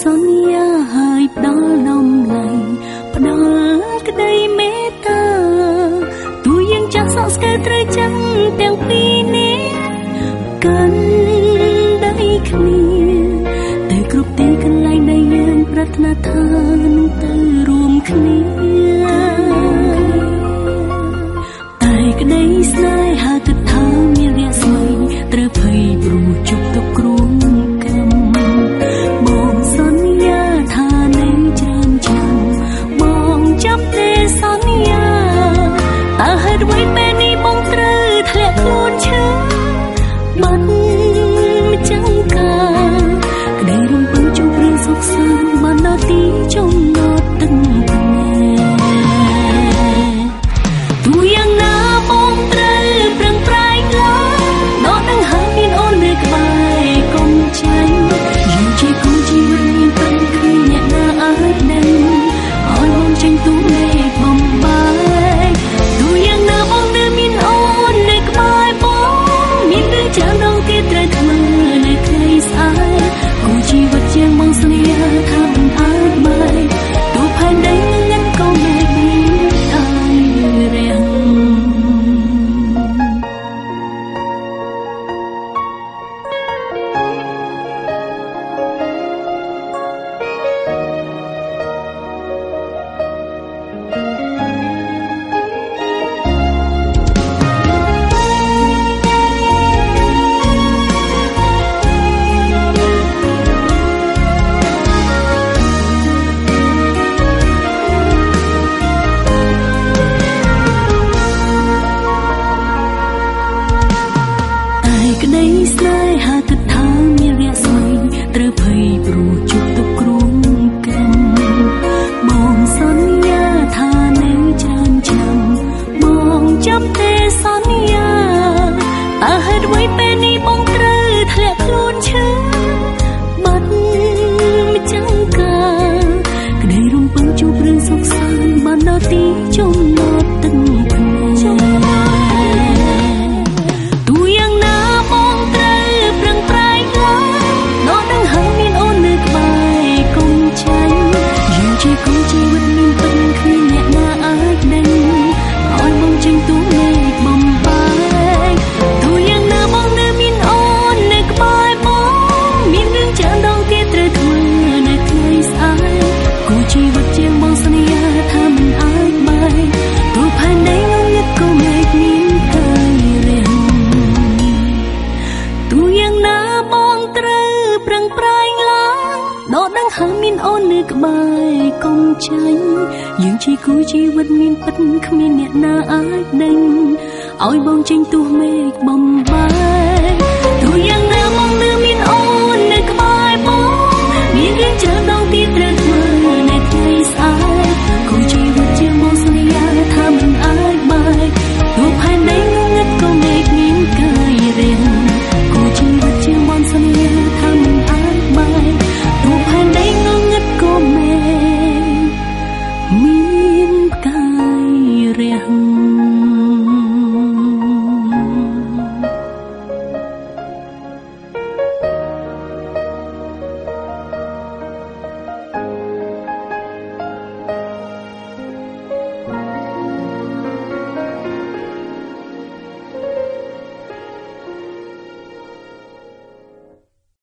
សន្យាឲ្យដល់ដំណ័យផ្ដល់ក្តីមេត្តាទូយើងចាស់សោកស្កើត្រូវចាំទាំងពីរនេះកាន់ដៃគ្នាតែគ្រប់ទីកន្លែងដែលយើងប្រាថ្នាថានឹងទៅរួមគ្នាតែក្តីស្នេហា tí chung ប្រឹងប្រែងឡើងដកដង្ហើមមានអូននៅក្បែរកុំចាញ់យើងជាគូជីវិតមានពិតគ្មានអ្នកណាអាចដេញឲ្យបងចេញទោះមេឃបំបែទោះយ៉ាងណាមកនៅមានអូននៅក្បែរបងមានរឿងច្រើនដងទៀតត្រូវ